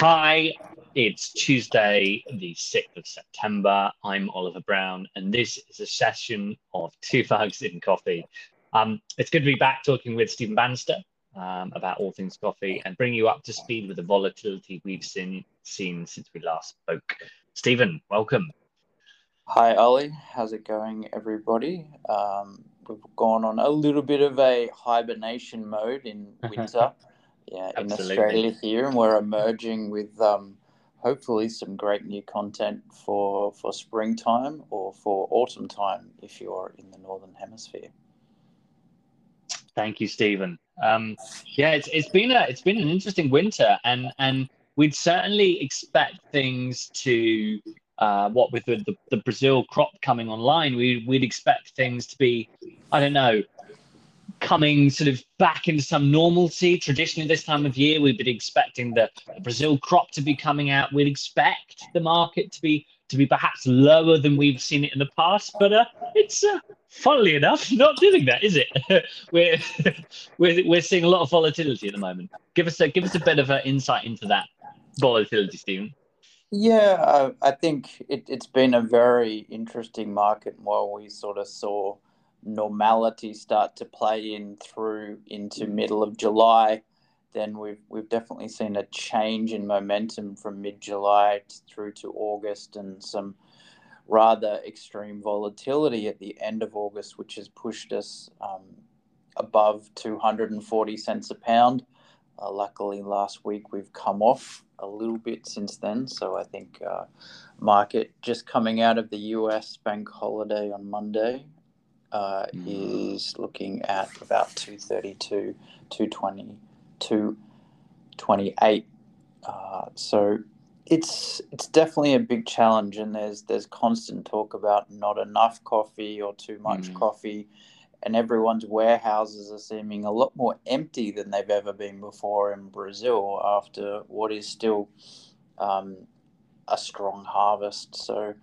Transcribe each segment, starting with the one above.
Hi, it's Tuesday, the 6th of September. I'm Oliver Brown, and this is a session of Two Mugs in Coffee. Um, it's good to be back talking with Stephen Bannister um, about all things coffee and bring you up to speed with the volatility we've seen, seen since we last spoke. Stephen, welcome. Hi, Ollie. How's it going, everybody? Um, we've gone on a little bit of a hibernation mode in winter. Yeah, in Australia here, and we're emerging with um, hopefully some great new content for for springtime or for autumn time if you're in the northern hemisphere. Thank you, Stephen. Um, yeah, it's it's been a it's been an interesting winter, and and we'd certainly expect things to uh, what with the, the, the, Brazil crop coming online, we, we'd expect things to be, I don't know, coming sort of back into some normalcy. Traditionally, this time of year, we've been expecting the, Brazil crop to be coming out. We'd expect the market to be to be perhaps lower than we've seen it in the past, but uh, it's uh, funnily enough not doing that, is it? we're, we're we're seeing a lot of volatility at the moment. Give us a give us a bit of an insight into that volatility, Stephen. Yeah, I, I think it, it's been a very interesting market while we sort of saw normality start to play in through into middle of July. Then we've we've definitely seen a change in momentum from mid July through to August and some rather extreme volatility at the end of August, which has pushed us um, above 240 cents a pound. Uh, luckily, last week we've come off a little bit since then. So I think uh, market just coming out of the US bank holiday on Monday uh, mm. is looking at about 232, 220, 228. Uh, so it's it's definitely a big challenge, and there's there's constant talk about not enough coffee or too much mm. coffee and everyone's warehouses are seeming a lot more empty than they've ever been before in Brazil after what is still um, a strong harvest. So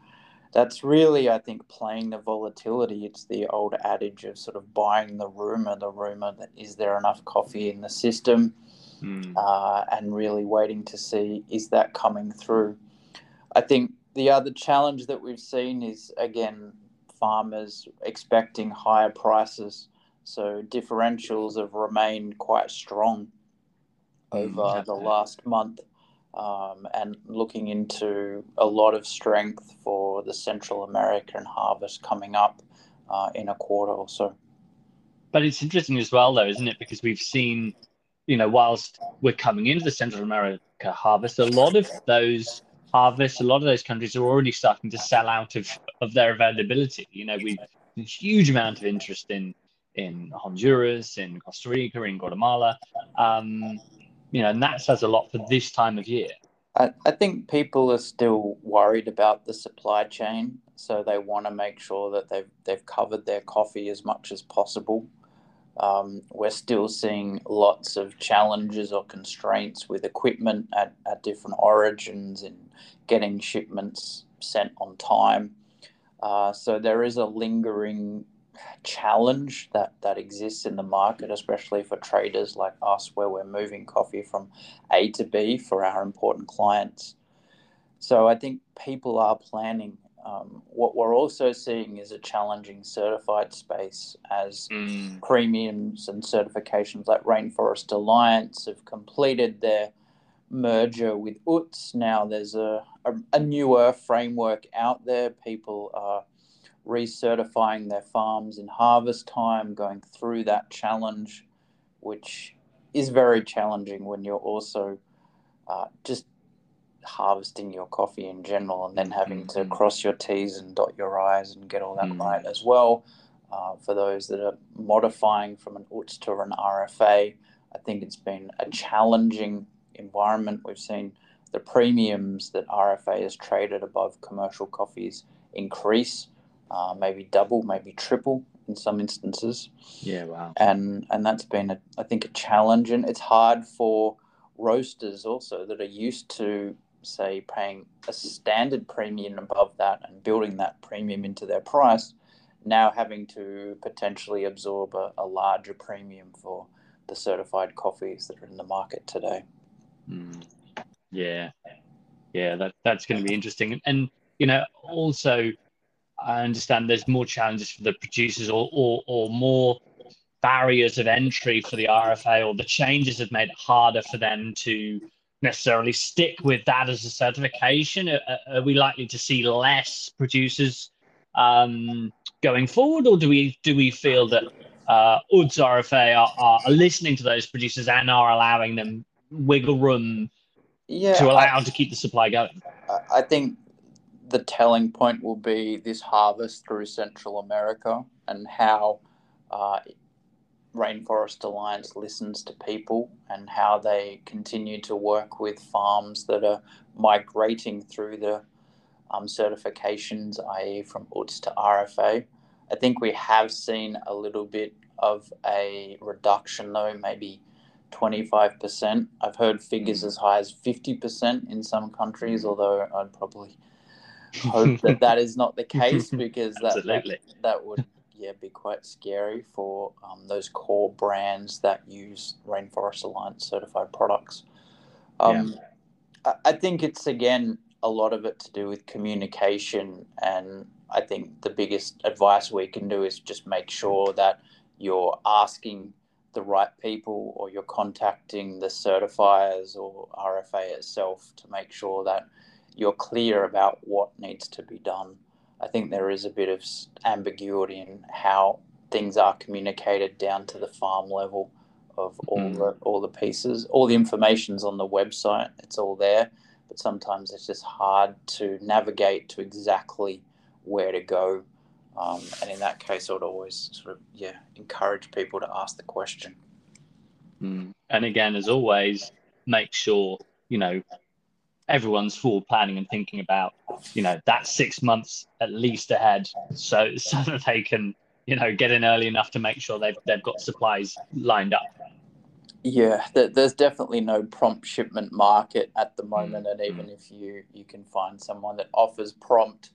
that's really, I think, playing the volatility. It's the old adage of sort of buying the rumor, the rumor that is there enough coffee in the system, mm. uh, and really waiting to see is that coming through. I think the other challenge that we've seen is again farmers expecting higher prices. So differentials have remained quite strong over mm, the last month um, and looking into a lot of strength for the Central American harvest coming up uh, in a quarter or so. But it's interesting as well, though, isn't it? Because we've seen, you know, whilst we're coming into the Central America harvest, a lot of those harvests, a lot of those countries are already starting to sell out of, of their availability. You know, we've a huge amount of interest in in Honduras, in Costa Rica, in Guatemala. Um, you know, and that says a lot for this time of year. I, I think people are still worried about the supply chain, so they want to make sure that they've they've covered their coffee as much as possible. Um, we're still seeing lots of challenges or constraints with equipment at, at different origins and getting shipments sent on time. Uh, so there is a lingering challenge that, that exists in the market, especially for traders like us, where we're moving coffee from A to B for our important clients. So I think people are planning um, what we're also seeing is a challenging certified space as mm. premiums and certifications like Rainforest Alliance have completed their merger with UTZ. Now there's a, a, a newer framework out there. People are recertifying their farms in harvest time, going through that challenge, which is very challenging when you're also uh, just harvesting your coffee in general and then having to mm-hmm. cross your T's and dot your I's and get all that mm. right as well. Uh, for those that are modifying from an UTZ to an RFA, I think it's been a challenging environment. We've seen the premiums that RFA has traded above commercial coffees increase, uh, maybe double, maybe triple in some instances. Yeah, wow. And and that's been, a, I think, a challenge, and it's hard for roasters also that are used to say, paying a standard premium above that and building that premium into their price, now having to potentially absorb a, a larger premium for the certified coffees that are in the market today. Mm. Yeah, yeah, that that's going to be interesting. And you know, also, I understand there's more challenges for the producers, or or, or more barriers of entry for the RFA, or the changes have made it harder for them to necessarily stick with that as a certification. Are, are we likely to see less producers um, going forward, or do we do we feel that uh, UTZ RFA are, are listening to those producers and are allowing them wiggle room yeah, to allow I, to keep the supply going? I think the telling point will be this harvest through Central America and how uh, Rainforest Alliance listens to people and how they continue to work with farms that are migrating through the um, certifications, i.e., from UTZ to RFA. I think we have seen a little bit of a reduction, though, maybe 25%. I've heard figures mm. as high as 50% in some countries, although I'd probably hope that that is not the case because that, that, that would yeah be quite scary for um, those core brands that use Rainforest Alliance certified products. Um, yeah. I, I think it's again a lot of it to do with communication and I think the biggest advice we can do is just make sure that you're asking the right people or you're contacting the certifiers or RFA itself to make sure that you're clear about what needs to be done. I think there is a bit of ambiguity in how things are communicated down to the farm level of all mm. the all the pieces. All the information's on the website. It's all there, but sometimes it's just hard to navigate to exactly where to go. Um, and in that case, I would always sort of yeah encourage people to ask the question. Mm. And again, as always, make sure you know everyone's full planning and thinking about you know that six months at least ahead, so so that they can you know get in early enough to make sure they've they've got supplies lined up. Yeah, there's definitely no prompt shipment market at the moment, mm. and even mm. if you you can find someone that offers prompt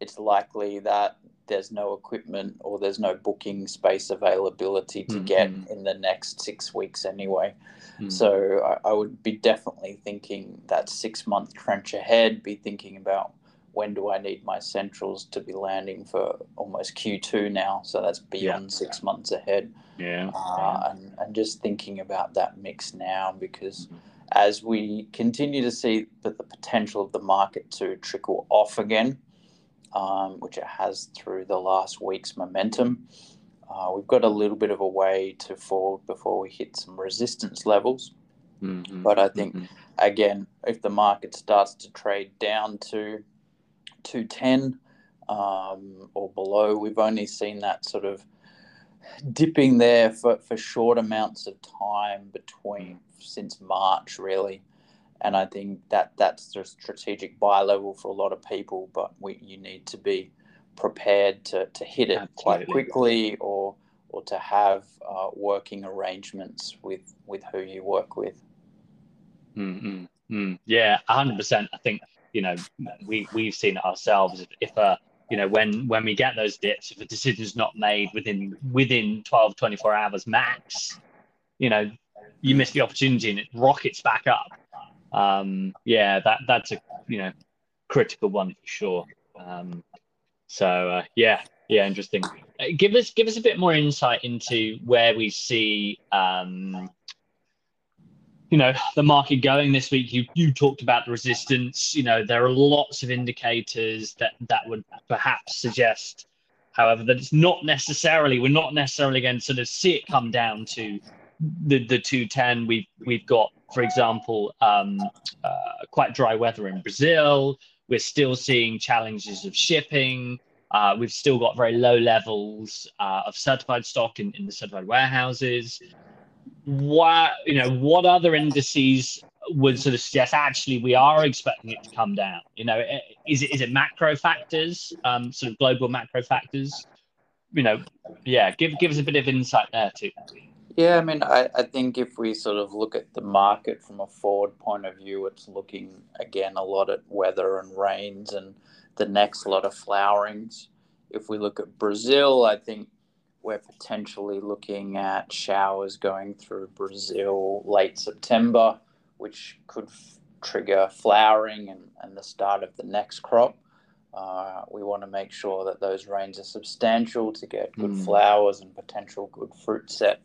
it's likely that there's no equipment or there's no booking space availability to mm-hmm. get in the next six weeks anyway. Mm-hmm. So I, I, would be definitely thinking that six month trench ahead, be thinking about when do I need my centrals to be landing for almost Q2 now. So that's beyond yeah. six months ahead. Yeah. Uh, and, and just thinking about that mix now because. Mm-hmm. As we continue to see the, the potential of the market to trickle off again, um, which it has through the last week's momentum. Uh, we've got a little bit of a way to fall before we hit some resistance levels. Mm-hmm. But I think, mm-hmm. again, if the market starts to trade down to 210 um, or below, we've only seen that sort of dipping there for, for short amounts of time between since March, really and I think that that's the strategic buy level for a lot of people. But we, you need to be prepared to, to hit it Absolutely. quite quickly, or or to have uh, working arrangements with with who you work with. Mm-hmm. Mm. Yeah, hundred percent. I think you know we we've seen it ourselves. If, if a you know when when we get those dips, if a decision's not made within within 12, 24 hours max, you know you miss the opportunity and it rockets back up um, yeah, that that's a you know critical one for sure. Um, so uh, yeah, yeah, interesting. Uh, give us give us a bit more insight into where we see um, you know the market going this week. You you talked about the resistance. You know there are lots of indicators that that would perhaps suggest. However, that it's not necessarily we're not necessarily going to sort of see it come down to the the 210 we've we've got for example um, uh, quite dry weather in brazil. We're still seeing challenges of shipping. Uh, we've still got very low levels uh, of certified stock in, in the certified warehouses. What you know what other indices would sort of suggest actually we are expecting it to come down? You know is it is it macro factors um, sort of global macro factors? You know yeah give give us a bit of insight there too yeah, I mean, I, I think if we sort of look at the market from a forward point of view, it's looking again a lot at weather and rains and the next lot of flowerings. If we look at Brazil, I think we're potentially looking at showers going through Brazil late September, which could f- trigger flowering and, and the start of the next crop. Uh, we want to make sure that those rains are substantial to get good mm. flowers and potential good fruit set.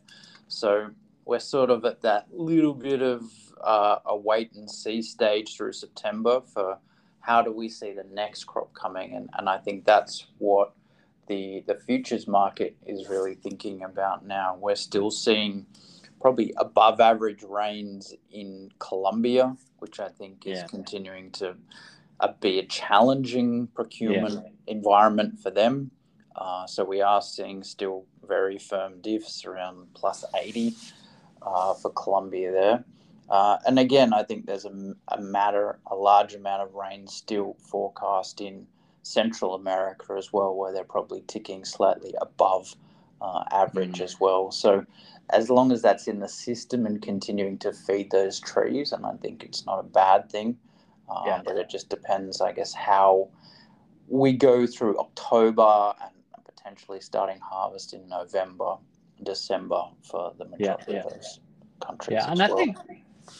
So we're sort of at that little bit of uh, a wait and see stage through September for how do we see the next crop coming, and, and I think that's what the the futures market is really thinking about now. We're still seeing probably above average rains in Colombia, which I think is yeah. continuing to uh, be a challenging procurement yeah. environment for them. Uh, so we are seeing still very firm diffs around plus 80 uh, for Colombia there. Uh, and again, I think there's a, a, matter, a large amount of rain still forecast in Central America as well, where they're probably ticking slightly above uh, average mm. as well. So, as long as that's in the system and continuing to feed those trees, and I think it's not a bad thing, uh, yeah. but it just depends, I guess, how we go through October and potentially starting harvest in November, December for the majority yeah, yeah. of those countries. Yeah, and well. I think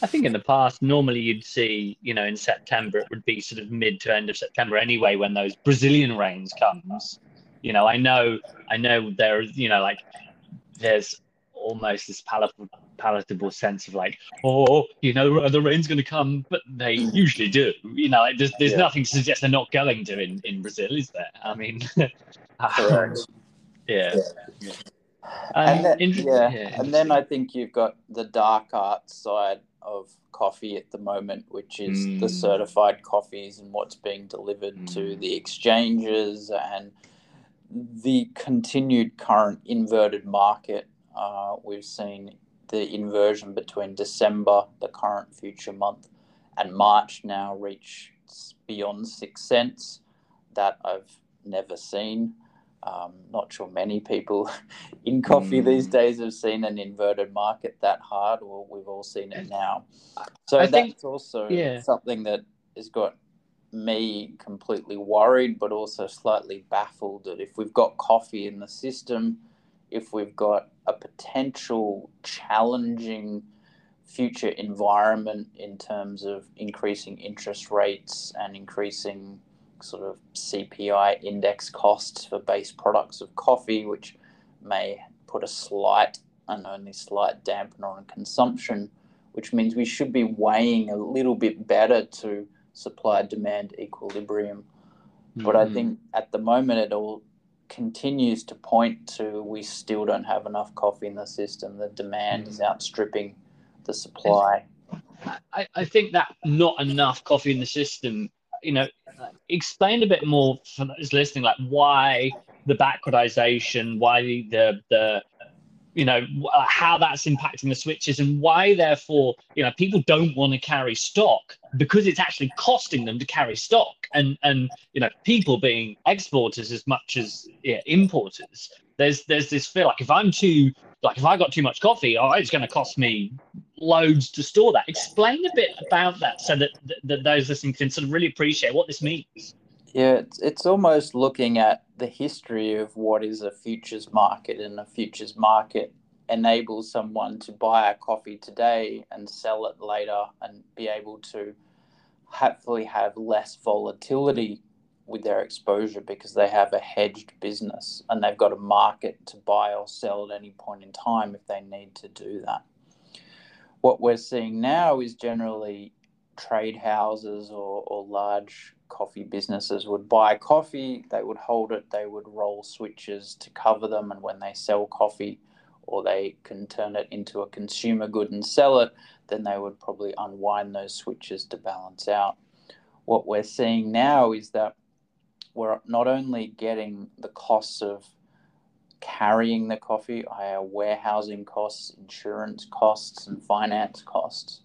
I think in the past, normally you'd see, you know, in September it would be sort of mid to end of September anyway when those Brazilian rains comes. You know, I know, I know there's, you know, like there's almost this palatable, palatable sense of like, oh, you know, the rain's going to come, but they usually do. You know, like there's, there's yeah. nothing to suggest they're not going to in, in Brazil, is there? I mean, um, yeah. yeah. and, then, yeah. yeah. and then I think you've got the dark art side of coffee at the moment, which is mm. the certified coffees and what's being delivered mm. to the exchanges and the continued current inverted market. Uh, we've seen the inversion between December, the current future month, and March now reach beyond six cents. That I've never seen. Um, not sure many people in coffee mm. these days have seen an inverted market that hard, or we've all seen it now. So I that's think, also yeah. something that has got me completely worried, but also slightly baffled that if we've got coffee in the system, if we've got a potential challenging future environment in terms of increasing interest rates and increasing sort of CPI index costs for base products of coffee, which may put a slight and only slight dampener on consumption, which means we should be weighing a little bit better to supply demand equilibrium. Mm-hmm. But I mm-hmm. think at the moment it all continues to point to we still don't have enough coffee in the system. The demand mm-hmm. is outstripping the supply. I, I think that not enough coffee in the system you know, explain a bit more for those listening, like why the backwardization, why the the you know uh, how that's impacting the switches and why therefore you know people don't want to carry stock because it's actually costing them to carry stock and and you know people being exporters as much as yeah, importers there's there's this fear like if i'm too like if i got too much coffee oh it's going to cost me loads to store that. Explain a bit about that so that, that, those listening can sort of really appreciate what this means. Yeah, it's, it's almost looking at the history of what is a futures market, and a futures market enables someone to buy a coffee today and sell it later and be able to hopefully have less volatility with their exposure because they have a hedged business and they've got a market to buy or sell at any point in time if they need to do that what we're seeing now is generally trade houses or, or large coffee businesses would buy coffee, they would hold it, they would roll switches to cover them, and when they sell coffee or they can turn it into a consumer good and sell it, then they would probably unwind those switches to balance out. What we're seeing now is that we're not only getting the costs of carrying the coffee, higher warehousing costs, insurance costs, and finance costs.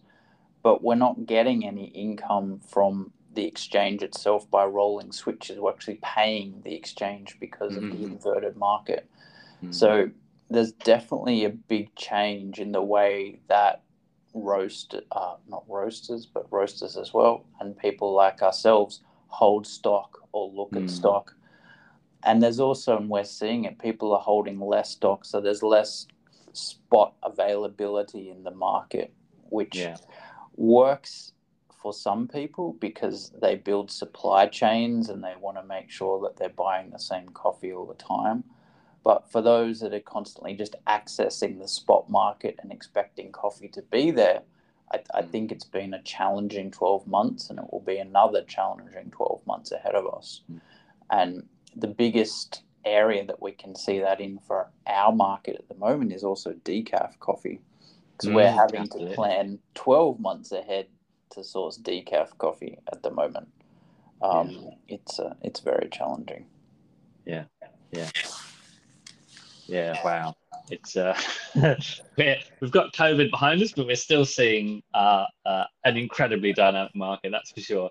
But we're not getting any income from the exchange itself by rolling switches. We're actually paying the exchange because mm-hmm. of the mm-hmm. inverted market. Mm-hmm. So there's definitely a big change in the way that roast, uh, not roasters, but roasters as well, and people like ourselves hold stock or look mm. at stock and there's also, and we're seeing it, people are holding less stock, so there's less spot availability in the market, which yeah. works for some people because they build supply chains and they want to make sure that they're buying the same coffee all the time. But for those that are constantly just accessing the spot market and expecting coffee to be there, I, I mm. think it's been a challenging 12 months and it will be another challenging 12 months ahead of us. Mm. And the biggest area that we can see that in for our market at the moment is also decaf coffee because mm, we're having to plan 12 months ahead to source decaf coffee at the moment. Um, yeah. It's uh, it's very challenging. Yeah, yeah. Yeah, wow. It's uh, we've got COVID behind us, but we're still seeing uh, uh, an incredibly dynamic market. That's for sure.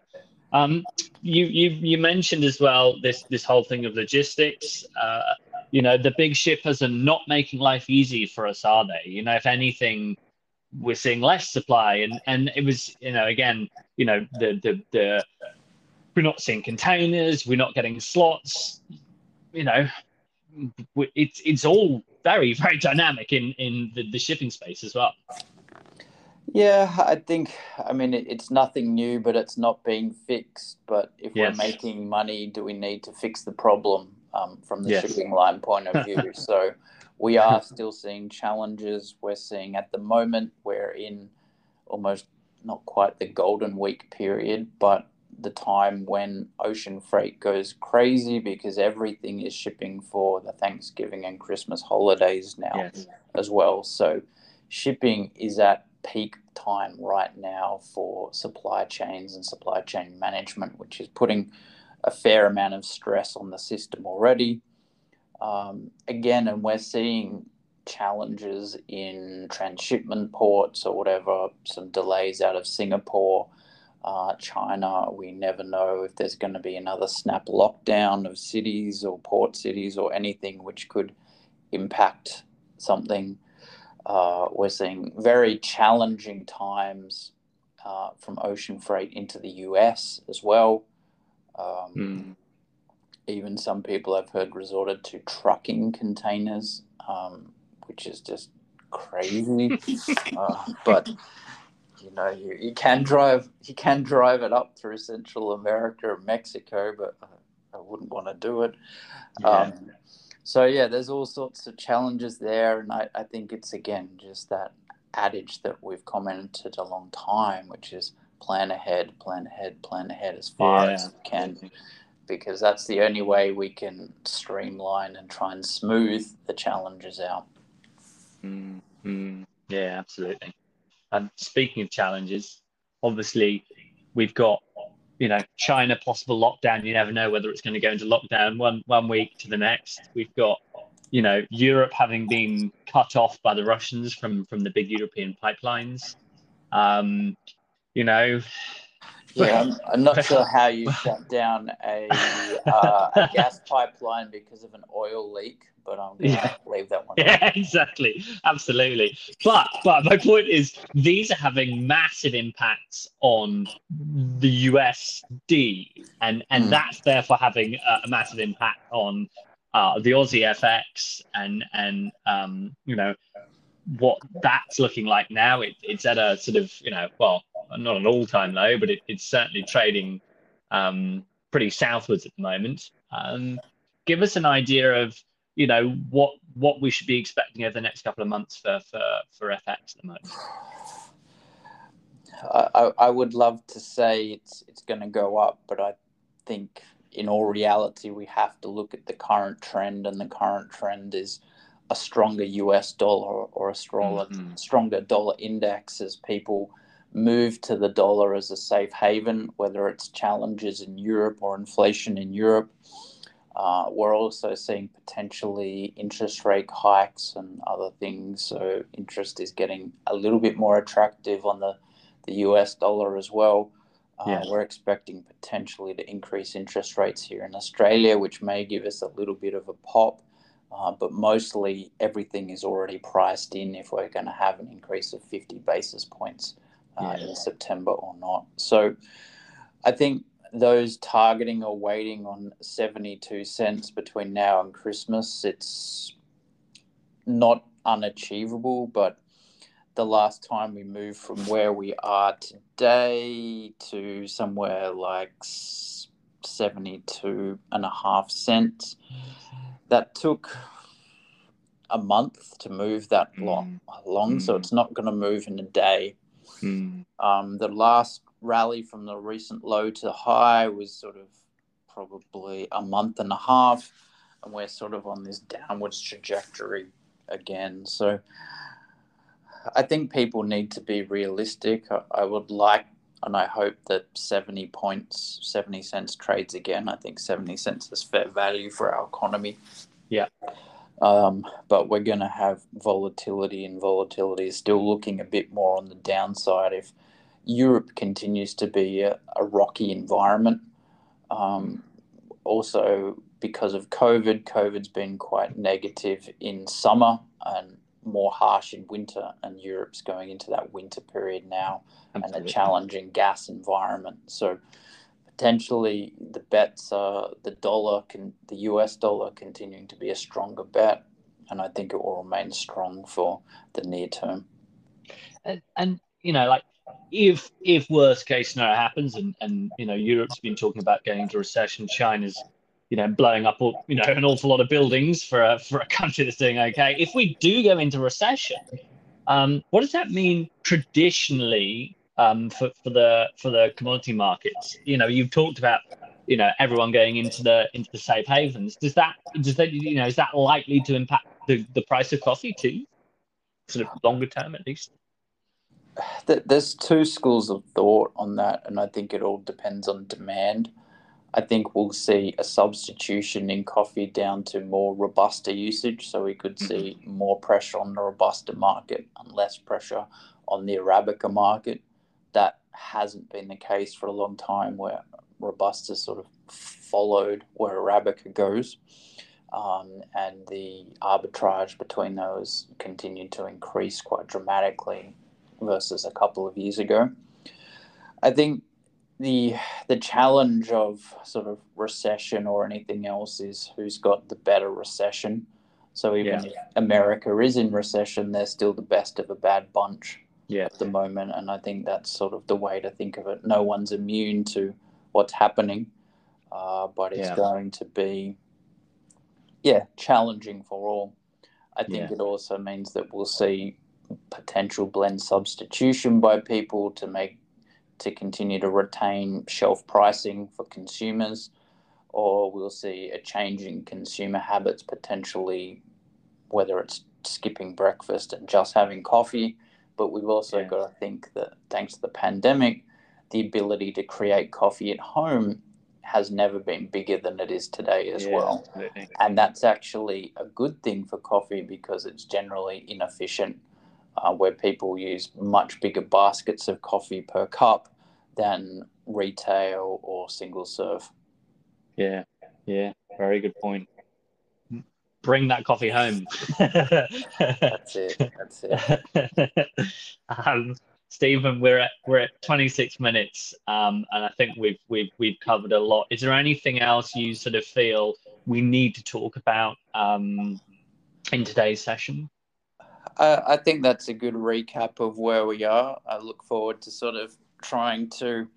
Um, you you you mentioned as well this this whole thing of logistics. Uh, you know, the big shippers are not making life easy for us, are they? You know, if anything, we're seeing less supply, and and it was you know again, you know the the the we're not seeing containers, we're not getting slots. You know, it's it's all very very dynamic in in the, the shipping space as well. Yeah, I think I mean it, it's nothing new, but it's not being fixed. But if yes. we're making money, do we need to fix the problem um, from the yes. shipping line point of view? so we are still seeing challenges. We're seeing at the moment we're in almost not quite the golden week period, but the time when ocean freight goes crazy because everything is shipping for the Thanksgiving and Christmas holidays now yes. as well. So shipping is at peak time right now for supply chains and supply chain management, which is putting a fair amount of stress on the system already. Um, again, and we're seeing challenges in transshipment ports or whatever, some delays out of Singapore uh, China. We never know if there's going to be another snap lockdown of cities or port cities or anything which could impact something. Uh, we're seeing very challenging times uh, from ocean freight into the US as well. Um, mm. Even some people I've heard resorted to trucking containers, um, which is just crazy. Uh, but you know, you, you can drive you can drive it up through Central America or Mexico, but I, I wouldn't want to do it. Yeah. Um, so yeah, there's all sorts of challenges there, and I, I think it's again just that adage that we've commented a long time, which is plan ahead, plan ahead, plan ahead as far yeah. as you can, because that's the only way we can streamline and try and smooth the challenges out. Mm-hmm. Yeah, absolutely. And speaking of challenges, obviously we've got you know China possible lockdown. You never know whether it's going to go into lockdown one one week to the next. We've got you know Europe having been cut off by the Russians from from the big European pipelines. Um, you know. Yeah, I'm, I'm not sure how you shut down a, uh, a gas pipeline because of an oil leak but I'm going to leave that one. Yeah, exactly, absolutely. But but my point is, these are having massive impacts on the USD, and and mm. that's therefore having a, a massive impact on uh, the Aussie FX, and and um, you know what that's looking like now. It, it's at a sort of you know well not an all time low, but it, it's certainly trading um, pretty southwards at the moment. Um, give us an idea of you know what what we should be expecting over the next couple of months for for for FX at the moment. I, I would love to say it's it's going to go up, but I think in all reality we have to look at the current trend, and the current trend is a stronger US dollar or a stronger mm-hmm. stronger dollar index as people move to the dollar as a safe haven, whether it's challenges in Europe or inflation in Europe. Uh, we're also seeing potentially interest rate hikes and other things. So interest is getting a little bit more attractive on the, the US dollar as well. Uh, yeah. We're expecting potentially to increase interest rates here in Australia, which may give us a little bit of a pop. Uh, but mostly everything is already priced in if we're going to have an increase of 50 basis points uh, yeah. in September or not. So I think those targeting or waiting on 72 cents between now and Christmas, it's not unachievable, but the last time we moved from where we are today to somewhere like 72 and a half cents. That took a month to move that mm. long, long mm. so it's not going to move in a day. Mm. Um, the last rally from the recent low to high was sort of probably a month and a half, and we're sort of on this downwards trajectory again. So I think people need to be realistic. I, I would like and I hope that 70 points, 70 cents trades again. I think 70 cents is fair value for our economy. Yeah. Um, but we're going to have volatility, and volatility is still looking a bit more on the downside if Europe continues to be a, a rocky environment. Um, also, because of COVID, COVID's been quite negative in summer and more harsh in winter, and Europe's going into that winter period now Absolutely. and a challenging gas environment. So potentially the bets are the dollar can the US dollar continuing to be a stronger bet, and I think it will remain strong for the near term. And, and you know, like if if worst case scenario happens, and and you know Europe's been talking about going into recession, China's you know, blowing up, you know, an awful lot of buildings for a for a country that's doing okay. If we do go into recession, um, what does that mean traditionally um, for for the for the commodity markets? You know, you've talked about you know everyone going into the into the safe havens. Does that does that you know is that likely to impact the, the price of coffee too, sort of longer term at least? There's two schools of thought on that, and I think it all depends on demand. I think we'll see a substitution in coffee down to more robusta usage. So we could see mm-hmm. more pressure on the robusta market and less pressure on the arabica market. That hasn't been the case for a long time, where robusta sort of followed where arabica goes, um, and the arbitrage between those continued to increase quite dramatically versus a couple of years ago. I think the the challenge of sort of recession or anything else is who's got the better recession. So even yeah. if America is in recession, they're still the best of a bad bunch yeah. at the moment, and I think that's sort of the way to think of it. No one's immune to what's happening, uh, but it's yeah. going to be, yeah, challenging for all. I think it also means that we'll see potential blend substitution by people to make to continue to retain shelf pricing for consumers, or we'll see a change in consumer habits potentially, whether it's skipping breakfast and just having coffee. But we've also yeah. got to think that thanks to the pandemic, the ability to create coffee at home has never been bigger than it is today as yeah, well. Absolutely. And that's actually a good thing for coffee because it's generally inefficient uh, where people use much bigger baskets of coffee per cup than retail or single serve. Yeah, yeah, very good point. Bring that coffee home. that's it. That's it. um, Stephen, we're at we're at 26 minutes, um, and I think we've we've we've covered a lot. Is there anything else you sort of feel we need to talk about um, in today's session? I think that's a good recap of where we are. I look forward to sort of trying to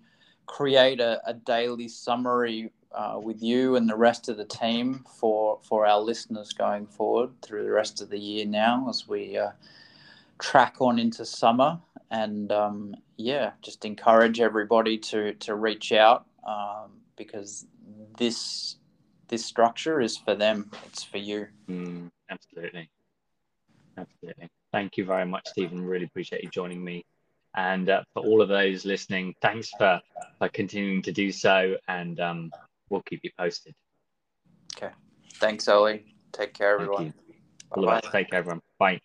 create a, a daily summary uh, with you and the rest of the team for for our listeners going forward through the rest of the year now as we uh, track on into summer. And um, yeah just encourage everybody to to reach out um, because this this structure is for them. It's for you. Mm, absolutely absolutely thank you very much stephen really appreciate you joining me and uh, for all of those listening, thanks for, for continuing to do so. And um, we'll keep you posted. Okay. Thanks, Ollie. Take care, everyone. All the best. Take care, everyone. Bye.